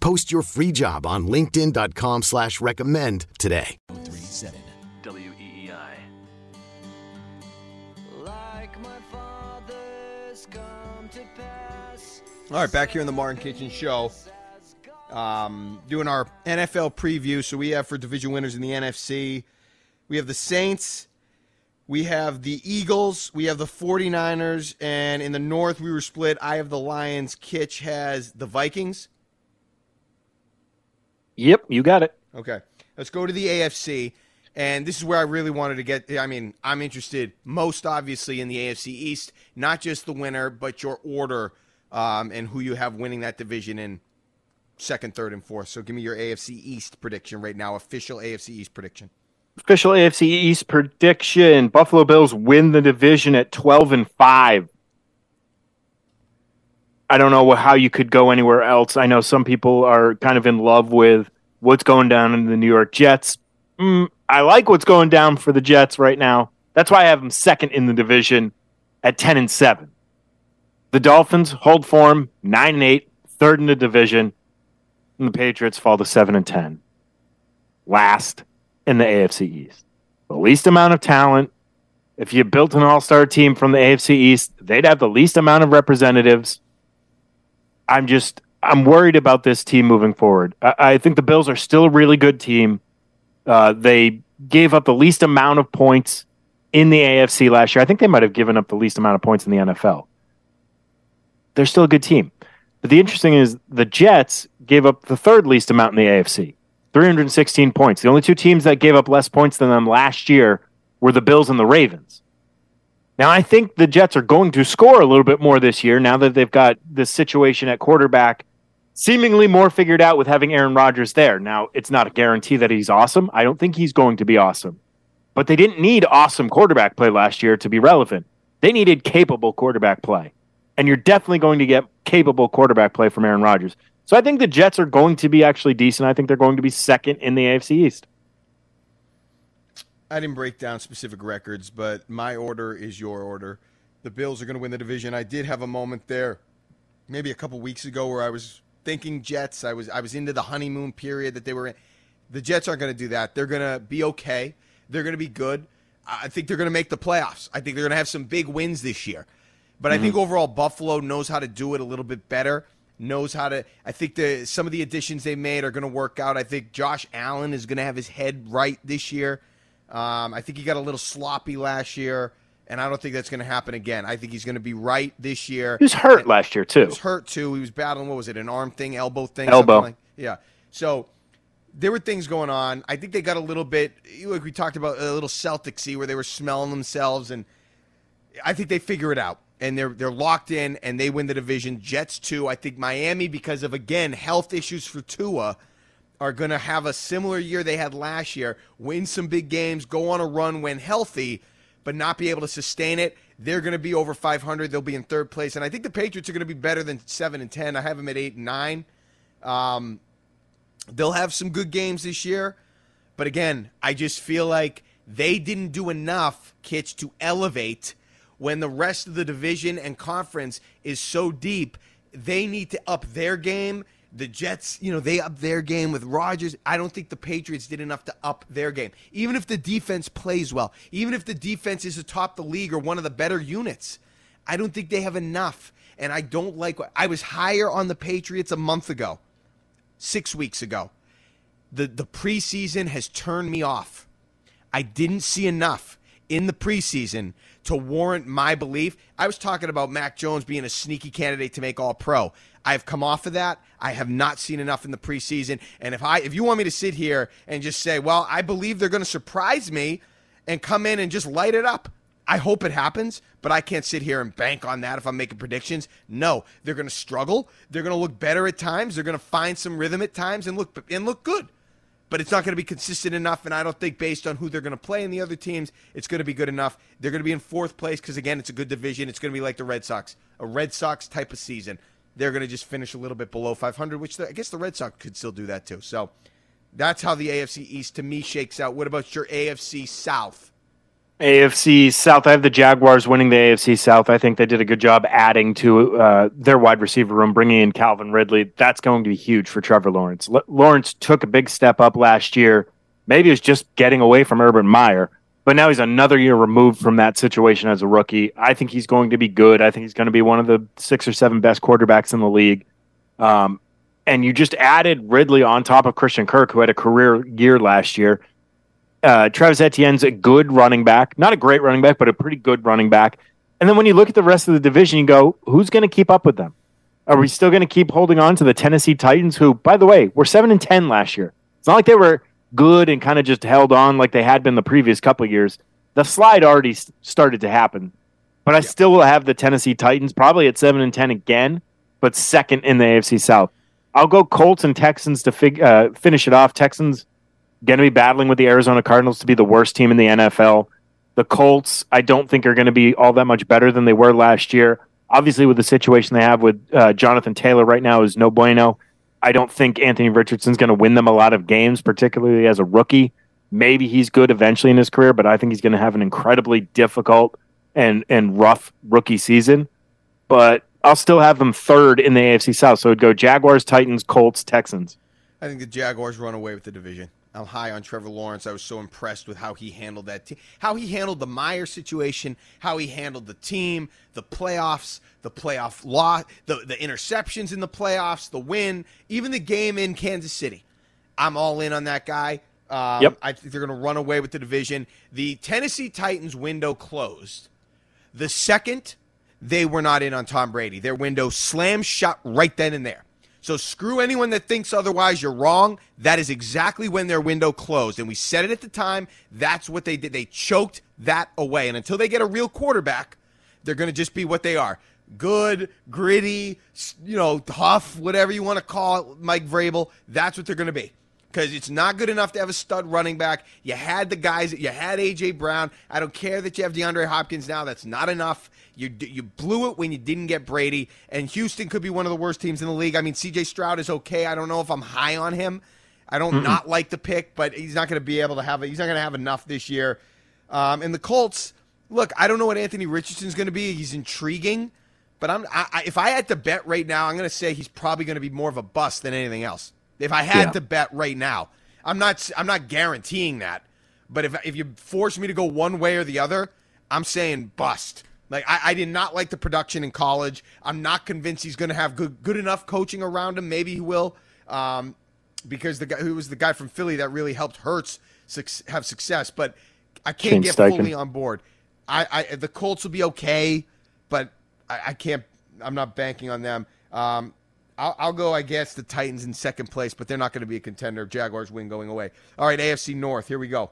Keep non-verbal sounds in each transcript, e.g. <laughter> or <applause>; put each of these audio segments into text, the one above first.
Post your free job on linkedin.com slash recommend today. 37 WEEI. All right, back here in the Mark and Kichen Show, um, doing our NFL preview. So we have for division winners in the NFC, we have the Saints, we have the Eagles, we have the 49ers, and in the North we were split. I have the Lions. Kitch has the Vikings. Yep, you got it. Okay, let's go to the AFC. And this is where I really wanted to get. I mean, I'm interested most obviously in the AFC East, not just the winner, but your order um, and who you have winning that division in second, third, and fourth. So give me your AFC East prediction right now, official AFC East prediction. Official AFC East prediction: Buffalo Bills win the division at 12 and five. I don't know how you could go anywhere else. I know some people are kind of in love with what's going down in the New York Jets. Mm, I like what's going down for the Jets right now. That's why I have them second in the division at 10 and 7. The Dolphins hold form 9 and 8, third in the division, and the Patriots fall to 7 and 10. Last in the AFC East. The least amount of talent. If you built an all-star team from the AFC East, they'd have the least amount of representatives. I'm just I'm worried about this team moving forward. I, I think the Bills are still a really good team. Uh, they gave up the least amount of points in the AFC last year. I think they might have given up the least amount of points in the NFL. They're still a good team. But the interesting is the Jets gave up the third least amount in the AFC, 316 points. The only two teams that gave up less points than them last year were the Bills and the Ravens. Now, I think the Jets are going to score a little bit more this year now that they've got this situation at quarterback seemingly more figured out with having Aaron Rodgers there. Now, it's not a guarantee that he's awesome. I don't think he's going to be awesome. But they didn't need awesome quarterback play last year to be relevant. They needed capable quarterback play. And you're definitely going to get capable quarterback play from Aaron Rodgers. So I think the Jets are going to be actually decent. I think they're going to be second in the AFC East. I didn't break down specific records, but my order is your order. The Bills are going to win the division. I did have a moment there, maybe a couple weeks ago, where I was thinking Jets. I was I was into the honeymoon period that they were in. The Jets aren't going to do that. They're going to be okay. They're going to be good. I think they're going to make the playoffs. I think they're going to have some big wins this year. But mm-hmm. I think overall Buffalo knows how to do it a little bit better. Knows how to. I think the some of the additions they made are going to work out. I think Josh Allen is going to have his head right this year. Um, I think he got a little sloppy last year, and I don't think that's going to happen again. I think he's going to be right this year. He was hurt and, last year too. He was hurt too. He was battling what was it, an arm thing, elbow thing, elbow. Like, yeah. So there were things going on. I think they got a little bit like we talked about a little Celticsy where they were smelling themselves, and I think they figure it out. And they're they're locked in, and they win the division. Jets too. I think Miami because of again health issues for Tua are going to have a similar year they had last year, win some big games, go on a run when healthy, but not be able to sustain it. They're going to be over 500. They'll be in third place, and I think the Patriots are going to be better than seven and ten. I have them at eight and nine. Um, they'll have some good games this year, but again, I just feel like they didn't do enough, Kitch, to elevate when the rest of the division and conference is so deep. They need to up their game the Jets, you know, they up their game with Rodgers. I don't think the Patriots did enough to up their game. Even if the defense plays well, even if the defense is atop the league or one of the better units, I don't think they have enough. And I don't like what I was higher on the Patriots a month ago, six weeks ago. The the preseason has turned me off. I didn't see enough in the preseason to warrant my belief. I was talking about Mac Jones being a sneaky candidate to make all pro. I've come off of that. I have not seen enough in the preseason. And if I if you want me to sit here and just say, well, I believe they're going to surprise me and come in and just light it up. I hope it happens, but I can't sit here and bank on that if I'm making predictions. No, they're going to struggle. They're going to look better at times. They're going to find some rhythm at times and look and look good but it's not going to be consistent enough. And I don't think, based on who they're going to play in the other teams, it's going to be good enough. They're going to be in fourth place because, again, it's a good division. It's going to be like the Red Sox, a Red Sox type of season. They're going to just finish a little bit below 500, which the, I guess the Red Sox could still do that too. So that's how the AFC East to me shakes out. What about your AFC South? AFC South. I have the Jaguars winning the AFC South. I think they did a good job adding to uh, their wide receiver room, bringing in Calvin Ridley. That's going to be huge for Trevor Lawrence. L- Lawrence took a big step up last year. Maybe it was just getting away from Urban Meyer, but now he's another year removed from that situation as a rookie. I think he's going to be good. I think he's going to be one of the six or seven best quarterbacks in the league. Um, and you just added Ridley on top of Christian Kirk, who had a career year last year uh, Travis Etienne's a good running back, not a great running back, but a pretty good running back. And then when you look at the rest of the division, you go, who's going to keep up with them? Are we still going to keep holding on to the Tennessee Titans, who, by the way, were seven and ten last year? It's not like they were good and kind of just held on like they had been the previous couple years. The slide already started to happen, but I yeah. still will have the Tennessee Titans probably at seven and ten again, but second in the AFC South. I'll go Colts and Texans to fig- uh, finish it off. Texans going to be battling with the Arizona Cardinals to be the worst team in the NFL. The Colts, I don't think, are going to be all that much better than they were last year. Obviously, with the situation they have with uh, Jonathan Taylor right now, is no bueno. I don't think Anthony Richardson's going to win them a lot of games, particularly as a rookie. Maybe he's good eventually in his career, but I think he's going to have an incredibly difficult and and rough rookie season. But I'll still have them third in the AFC South. So it'd go Jaguars, Titans, Colts, Texans. I think the Jaguars run away with the division. I'm high on Trevor Lawrence. I was so impressed with how he handled that team, how he handled the Meyer situation, how he handled the team, the playoffs, the playoff law, the, the interceptions in the playoffs, the win, even the game in Kansas City. I'm all in on that guy. Um, yep. I think they're going to run away with the division. The Tennessee Titans window closed. The second they were not in on Tom Brady, their window slammed shut right then and there. So screw anyone that thinks otherwise. You're wrong. That is exactly when their window closed. And we said it at the time. That's what they did. They choked that away. And until they get a real quarterback, they're going to just be what they are good, gritty, you know, tough, whatever you want to call it, Mike Vrabel. That's what they're going to be because it's not good enough to have a stud running back. You had the guys, you had AJ Brown. I don't care that you have DeAndre Hopkins now. That's not enough. You you blew it when you didn't get Brady. And Houston could be one of the worst teams in the league. I mean, CJ Stroud is okay. I don't know if I'm high on him. I don't Mm-mm. not like the pick, but he's not going to be able to have it. He's not going to have enough this year. Um, and the Colts, look, I don't know what Anthony Richardson's going to be. He's intriguing, but I'm I, if I had to bet right now, I'm going to say he's probably going to be more of a bust than anything else. If I had yeah. to bet right now, I'm not I'm not guaranteeing that, but if if you force me to go one way or the other, I'm saying bust. Like I, I did not like the production in college. I'm not convinced he's going to have good good enough coaching around him. Maybe he will, um, because the guy who was the guy from Philly that really helped Hurts su- have success. But I can't Shane get Steichen. fully on board. I, I the Colts will be okay, but I, I can't. I'm not banking on them. Um, I'll, I'll, go, I guess, the Titans in second place, but they're not going to be a contender. Jaguars win going away. All right, AFC North. Here we go.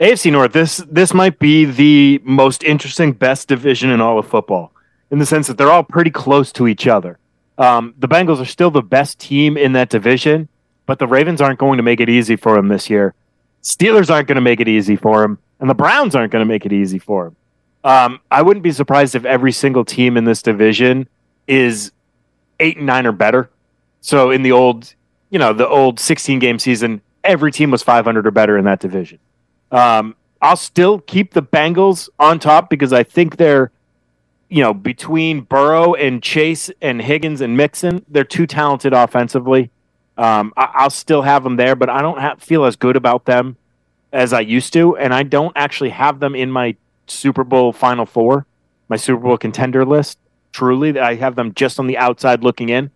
AFC North. This this might be the most interesting, best division in all of football, in the sense that they're all pretty close to each other. Um, the Bengals are still the best team in that division, but the Ravens aren't going to make it easy for them this year. Steelers aren't going to make it easy for them, and the Browns aren't going to make it easy for them. Um, I wouldn't be surprised if every single team in this division is eight and nine or better. So in the old, you know, the old 16 game season, every team was 500 or better in that division. Um, I'll still keep the Bengals on top because I think they're, you know, between Burrow and Chase and Higgins and Mixon, they're too talented offensively. Um, I, will still have them there, but I don't feel as good about them as I used to, and I don't actually have them in my Super Bowl Final Four, my Super Bowl contender list truly. I have them just on the outside looking in.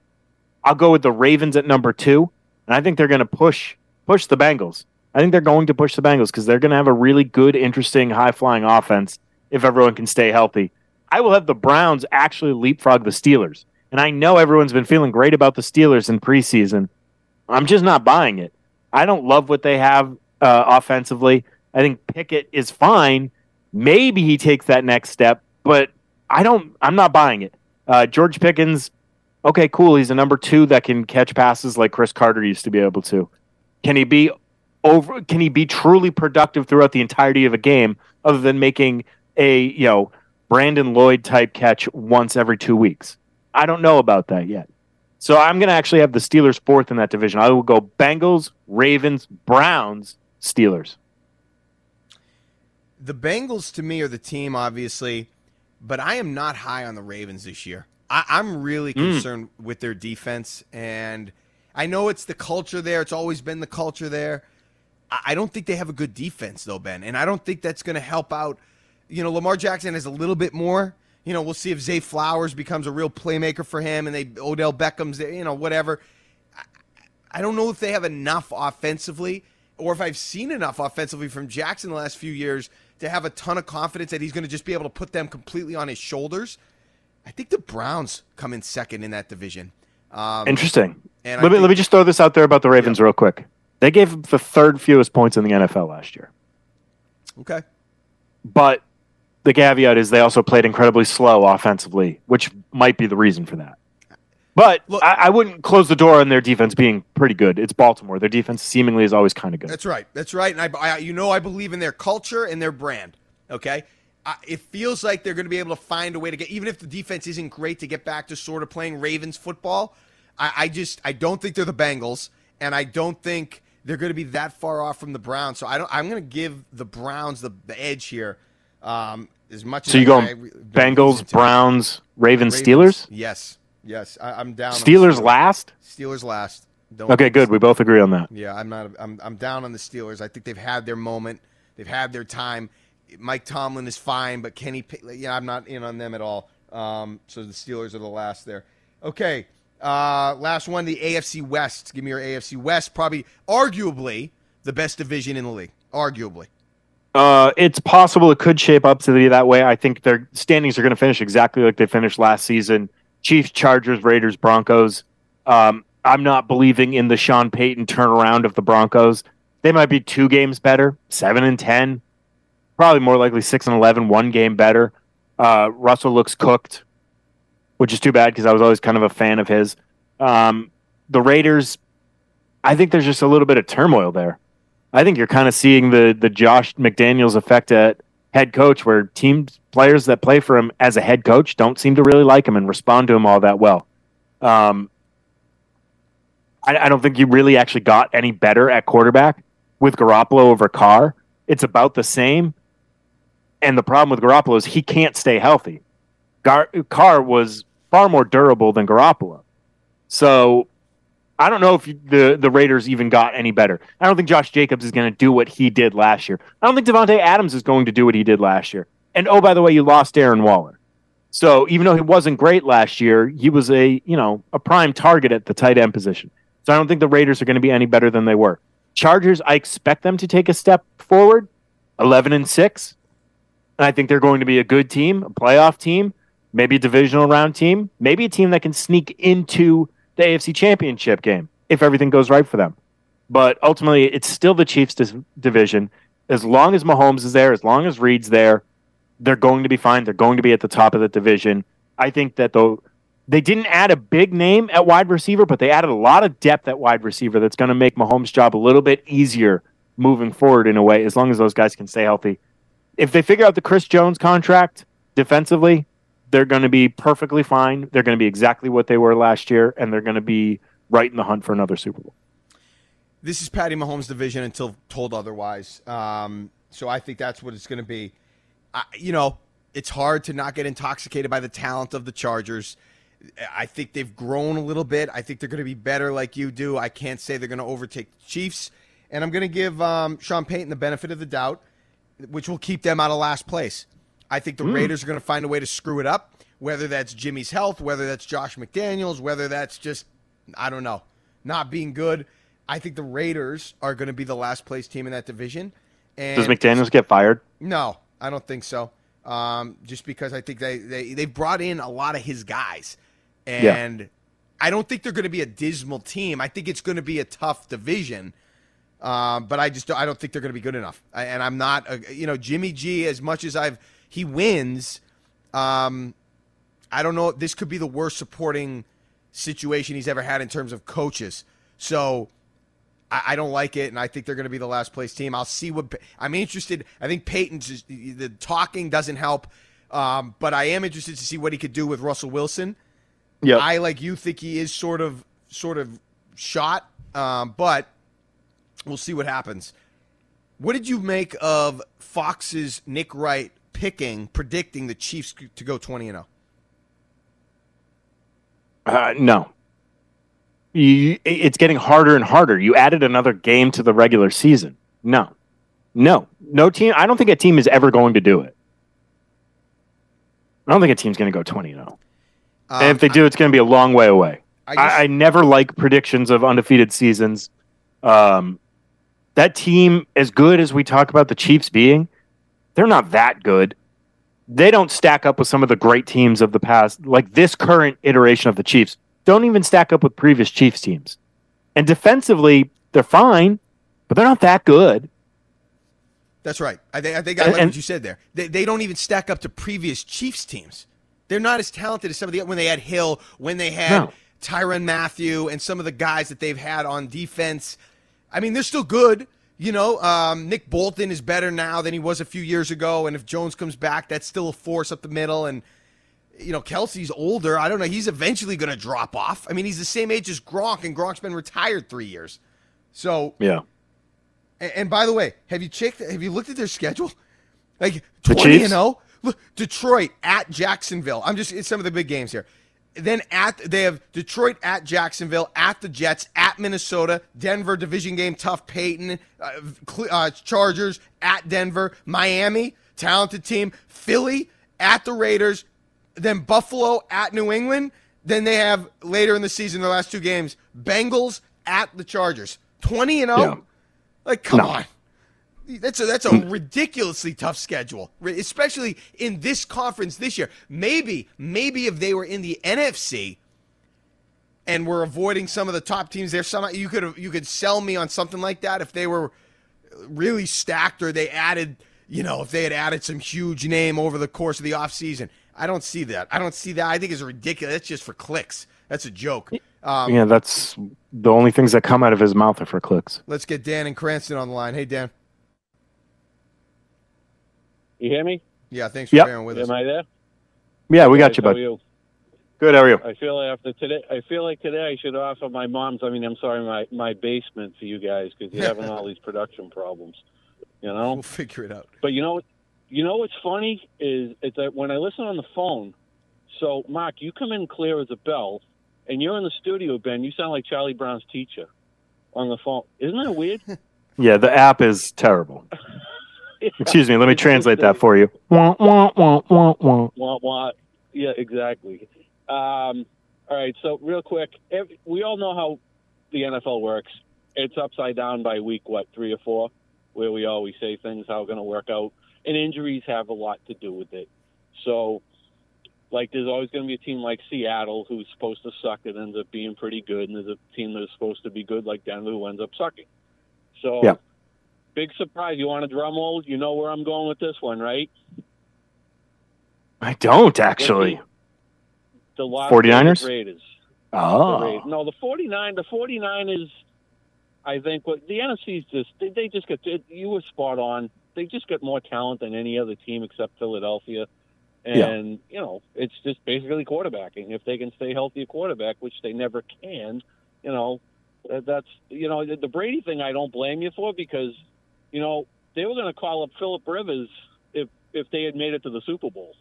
I'll go with the Ravens at number two, and I think they're going to push push the Bengals. I think they're going to push the Bengals because they're going to have a really good, interesting, high flying offense if everyone can stay healthy. I will have the Browns actually leapfrog the Steelers. And I know everyone's been feeling great about the Steelers in preseason. I'm just not buying it. I don't love what they have uh, offensively. I think Pickett is fine. Maybe he takes that next step, but I don't. I'm not buying it. Uh, George Pickens, okay, cool. He's a number two that can catch passes like Cris Carter used to be able to. Can he be over? Can he be truly productive throughout the entirety of a game, other than making a you know Brandon Lloyd type catch once every two weeks? I don't know about that yet. So I'm going to actually have the Steelers fourth in that division. I will go Bengals, Ravens, Browns, Steelers. The Bengals to me are the team, obviously, but I am not high on the Ravens this year. I, am really concerned mm. with their defense, and I know it's the culture there. It's always been the culture there. I, I don't think they have a good defense, though, Ben, and I don't think that's going to help out. You know, Lamar Jackson has a little bit more you know, we'll see if Zay Flowers becomes a real playmaker for him, and they Odell Beckham's, you know, whatever. I, I don't know if they have enough offensively, or if I've seen enough offensively from Jackson the last few years to have a ton of confidence that he's going to just be able to put them completely on his shoulders. I think the Browns come in second in that division. Um, Interesting. Let me, let me just throw this out there about the Ravens yeah. real quick. They gave the third fewest points in the NFL last year. Okay. But the caveat is they also played incredibly slow offensively, which might be the reason for that. But Look, I, I, wouldn't close the door on their defense being pretty good. It's Baltimore. Their defense seemingly is always kind of good. That's right. That's right. And I, I, you know, I believe in their culture and their brand. Okay, I, it feels like they're going to be able to find a way to get, even if the defense isn't great, to get back to sort of playing Ravens football. I, I just, I don't think they're the Bengals, and I don't think they're going to be that far off from the Browns. So I don't. I'm going to give the Browns the, the edge here. Um, as much. So you go Bengals, Browns, Ravens, Ravens, Steelers. Yes, yes, I, am down. Steelers, Steelers last. Steelers last. Don't okay, good. We both agree on that. Yeah, I'm not. I'm I'm down on the Steelers. I think they've had their moment. They've had their time. Mike Tomlin is fine, but Kenny, yeah, I'm not in on them at all. Um, so the Steelers are the last there. Okay, uh, last one, the AFC West. Give me your AFC West. Probably, arguably, the best division in the league. Arguably. Uh, it's possible it could shape up to be that way. I think their standings are going to finish exactly like they finished last season: Chiefs, Chargers, Raiders, Broncos. Um, I'm not believing in the Sean Payton turnaround of the Broncos. They might be two games better, seven and ten, probably more likely six and 11, one game better. Uh, Russell looks cooked, which is too bad because I was always kind of a fan of his. Um, the Raiders, I think there's just a little bit of turmoil there. I think you're kind of seeing the the Josh McDaniels effect at head coach, where teams players that play for him as a head coach don't seem to really like him and respond to him all that well. Um, I, I don't think you really actually got any better at quarterback with Garoppolo over Carr. It's about the same. And the problem with Garoppolo is he can't stay healthy. Gar- Carr was far more durable than Garoppolo. So I don't know if the the Raiders even got any better. I don't think Josh Jacobs is going to do what he did last year. I don't think Davante Adams is going to do what he did last year. And oh, by the way, you lost Darren Waller. So even though he wasn't great last year, he was a you know a prime target at the tight end position. So I don't think the Raiders are going to be any better than they were. Chargers, I expect them to take a step forward, eleven and six. And I think they're going to be a good team, a playoff team, maybe a divisional round team, maybe a team that can sneak into the AFC Championship game if everything goes right for them. But ultimately, it's still the Chiefs' division. As long as Mahomes is there, as long as Reid's there, they're going to be fine. They're going to be at the top of the division. I think that though they didn't add a big name at wide receiver, but they added a lot of depth at wide receiver that's going to make Mahomes' job a little bit easier moving forward in a way, as long as those guys can stay healthy. If they figure out the Chris Jones contract defensively, they're going to be perfectly fine. They're going to be exactly what they were last year, and they're going to be right in the hunt for another Super Bowl. This is Patty Mahomes' division until told otherwise. Um, so I think that's what it's going to be. I, you know, it's hard to not get intoxicated by the talent of the Chargers. I think they've grown a little bit. I think they're going to be better like you do. I can't say they're going to overtake the Chiefs. And I'm going to give um, Sean Payton the benefit of the doubt, which will keep them out of last place. I think the mm. Raiders are going to find a way to screw it up, whether that's Jimmy's health, whether that's Josh McDaniels, whether that's just, I don't know, not being good. I think the Raiders are going to be the last place team in that division. And Does McDaniels get fired? No, I don't think so. Um, just because I think they they they brought in a lot of his guys, and I don't think they're going to be a dismal team. I think it's going to be a tough division. Um, but I just I don't think they're going to be good enough. I, and I'm not, uh, you know, Jimmy G. As much as I've he wins, um, I don't know. This could be the worst supporting situation he's ever had in terms of coaches. So I, I don't like it, and I think they're going to be the last place team. I'll see what I'm interested. I think Payton's just, the talking doesn't help, um, but I am interested to see what he could do with Russell Wilson. Yeah. I like you think he is sort of sort of shot, um, but we'll see what happens. What did you make of Fox's Nick Wright picking, predicting the Chiefs to go twenty and oh? zero? Uh, no. You, it's getting harder and harder. You added another game to the regular season. No, no, no team. I don't think a team is ever going to do it. I don't think a team's going to go twenty and zero. and if they do, it's going to be a long way away. I I, I, never like predictions of undefeated seasons. Um, that team, as good as we talk about the Chiefs being, they're not that good. They don't stack up with some of the great teams of the past. Like this current iteration of the Chiefs, don't even stack up with previous Chiefs teams. And defensively, they're fine, but they're not that good. That's right. I think I think I And- like what you said there. They, they don't even stack up to previous Chiefs teams. They're not as talented as some of the when they had Hill, when they had No. Tyrann Mathieu, and some of the guys that they've had on defense. I mean, they're still good. You know, um, Nick Bolton is better now than he was a few years ago, and if Jones comes back, that's still a force up the middle. And you know, Kelce's older. I don't know. He's eventually going to drop off. I mean, he's the same age as Gronk, and Gronk's been retired three years. So Yeah. and, and by the way, have you checked? Have you looked at their schedule? Like twenty Chiefs? and zero. Look, Detroit at Jacksonville. I'm just it's some of the big games here. Then at they have Detroit at Jacksonville, at the Jets, at Minnesota, Denver division game, tough Payton, uh, uh, Chargers at Denver, Miami, talented team, Philly at the Raiders, then Buffalo at New England. Then they have later in the season, their last two games, Bengals at the Chargers. Twenty and zero. Like, come No. on. That's a that's a ridiculously tough schedule, especially in this conference this year. Maybe maybe if they were in the NFC and were avoiding some of the top teams there, some you could you could sell me on something like that if they were really stacked or they added, you know, if they had added some huge name over the course of the offseason. I don't see that. I don't see that. I think it's ridiculous. That's just for clicks. That's a joke. Um, yeah, that's the only things that come out of his mouth are for clicks. Let's get Dan and Cranston on the line. Hey, Dan. You hear me? Yeah, thanks for Yep. bearing with us. Am I there? Yeah, we got Guys, you, how bud. are you? Good. How are you? I feel like after today, I feel like today I should offer my mom's. I mean, I'm sorry, my my basement for you guys because you're having all <laughs> these production problems. You know, We'll figure it out. but you know what? You know what's funny is is that when I listen on the phone. So, Mark, you come in clear as a bell, and you're in the studio, Ben. You sound like Charlie Brown's teacher on the phone. Isn't that weird? <laughs> Yeah, the app is terrible. <laughs> Excuse me. Let me translate that for you. Wah, wah, wah, wah, wah. Wah, wah. Yeah, exactly. Um, all right, so real quick, ev we all know how the NFL works. It's upside down by week, what, three or four, where we always say things how going to work out. And injuries have a lot to do with it. So, like, there's always going to be a team like Seattle who's supposed to suck and ends up being pretty good, and there's a team that's supposed to be good like Denver who ends up sucking. So, Yeah. Big surprise. You want a drum roll? You know where I'm going with this one, right? I don't actually. The Las 49ers? Vegas Raiders. The Oh, Raiders. No, the 49, the 49 is, I think, what the NFC's just, they, they just got, you were spot on. They just got more talent than any other team except Philadelphia. Yeah. And, you know, it's just basically quarterbacking. If they can stay healthy at quarterback, which they never can, you know, that's, you know, the, the Brady thing I don't blame you for because, you know, they were going to call up Philip Rivers if, if they had made it to the Super Bowl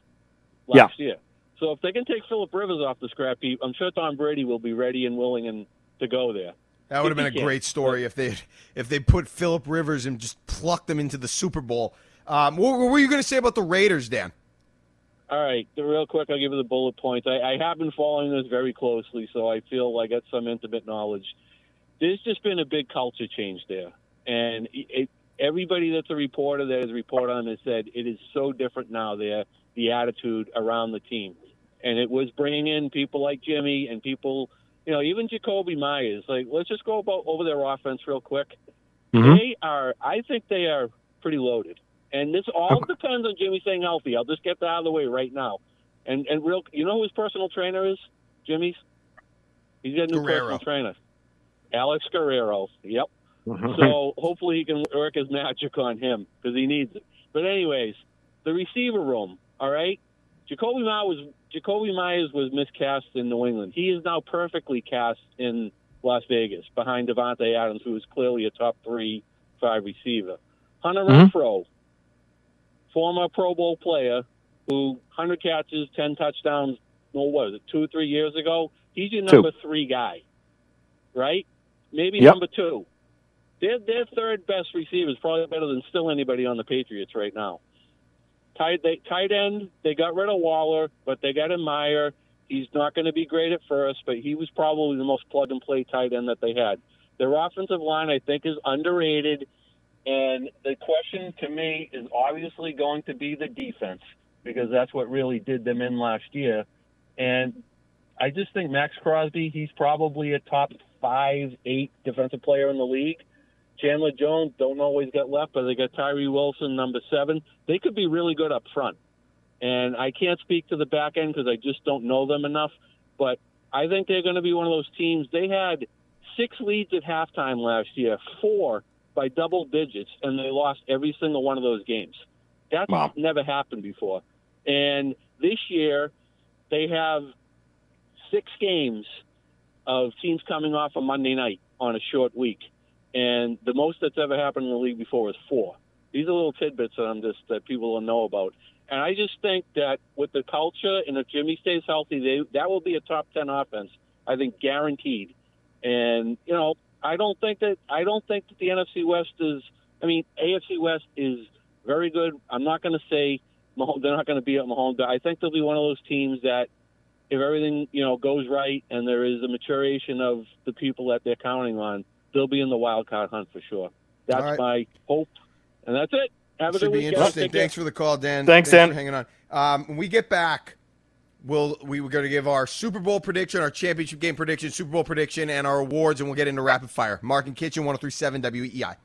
last year. So if they can take Philip Rivers off the scrap heap, I'm sure Tom Brady will be ready and willing and to go there. That would have been a can. great story if they if they put Philip Rivers and just plucked them into the Super Bowl. Um, what, what were you going to say about the Raiders, Dan? All right, real quick, I'll give you the bullet points. I, I have been following this very closely, so I feel I got some intimate knowledge. there's just been a big culture change there, and it, it, everybody that's a reporter that has reported on it said it is so different now. There, the attitude around the team, and it was bringing in people like Jimmy and people, you know, even Jakobi Meyers. Like, let's just go about over their offense real quick. Mhm. They are, I think they are pretty loaded, and this all depends on Jimmy staying healthy. I'll just get that out of the way right now. And and real, you know who his personal trainer is? Jimmy's. He's got a new Guerrero. personal trainer, Alex Guerrero. Yep. So hopefully he can work his magic on him because he needs it. But anyways, the receiver room. All right, Jakobi Meyers was Jakobi Meyers was miscast in New England. He is now perfectly cast in Las Vegas behind Davante Adams, who is clearly a top three, five receiver. Hunter Mhm. Renfrow, former Pro Bowl player, who 100 catches, 10 touchdowns. No, what was it? Two or three years ago. He's your Two. number three guy, right? Maybe Yep. number two. Their their third best receiver is probably better than still anybody on the Patriots right now. Tight they, tight end, they got rid of Waller, but they got in Mayer. He's not going to be great at first, but he was probably the most plug and play tight end that they had. Their offensive line, I think, is underrated. And the question to me is obviously going to be the defense because that's what really did them in last year. And I just think Maxx Crosby, he's probably a top five, eight defensive player in the league. Chandler Jones, don't always get left, but they got Tyree Wilson, number seven. They could be really good up front. And I can't speak to the back end because I just don't know them enough. But I think they're going to be one of those teams. They had six leads at halftime last year, four by double digits, and they lost every single one of those games. That's Wow. never happened before. And this year, they have six games of teams coming off a Monday night on a short week, and the most that's ever happened in the league before is four. These are little tidbits that I'm just that people will know about, and I just think that with the culture and if Jimmy stays healthy, they that will be a top ten offense. I think guaranteed. And you know, I don't think that I don't think that the NFC West is. I mean, AFC West is very good. I'm not going to say Mahomes, they're not going to be at Mahomes, but I think they'll be one of those teams that if everything you know goes right and there is a maturation of the people that they're counting on, they'll be in the wild card hunt for sure. That's All right. my hope, and that's it. Have a Should good be weekend. interesting. Take care. Thanks for the call, Dan. Thanks, Dan. for hanging on. Um, when we get back, we'll we were going to give our Super Bowl prediction, our championship game prediction, Super Bowl prediction, and our awards, and we'll get into rapid fire. Mark and Kichen, 1037 WEEI.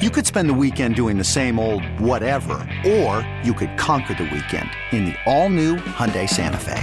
You could spend the weekend doing the same old whatever, or you could conquer the weekend in the all-new Hyundai Santa Fe.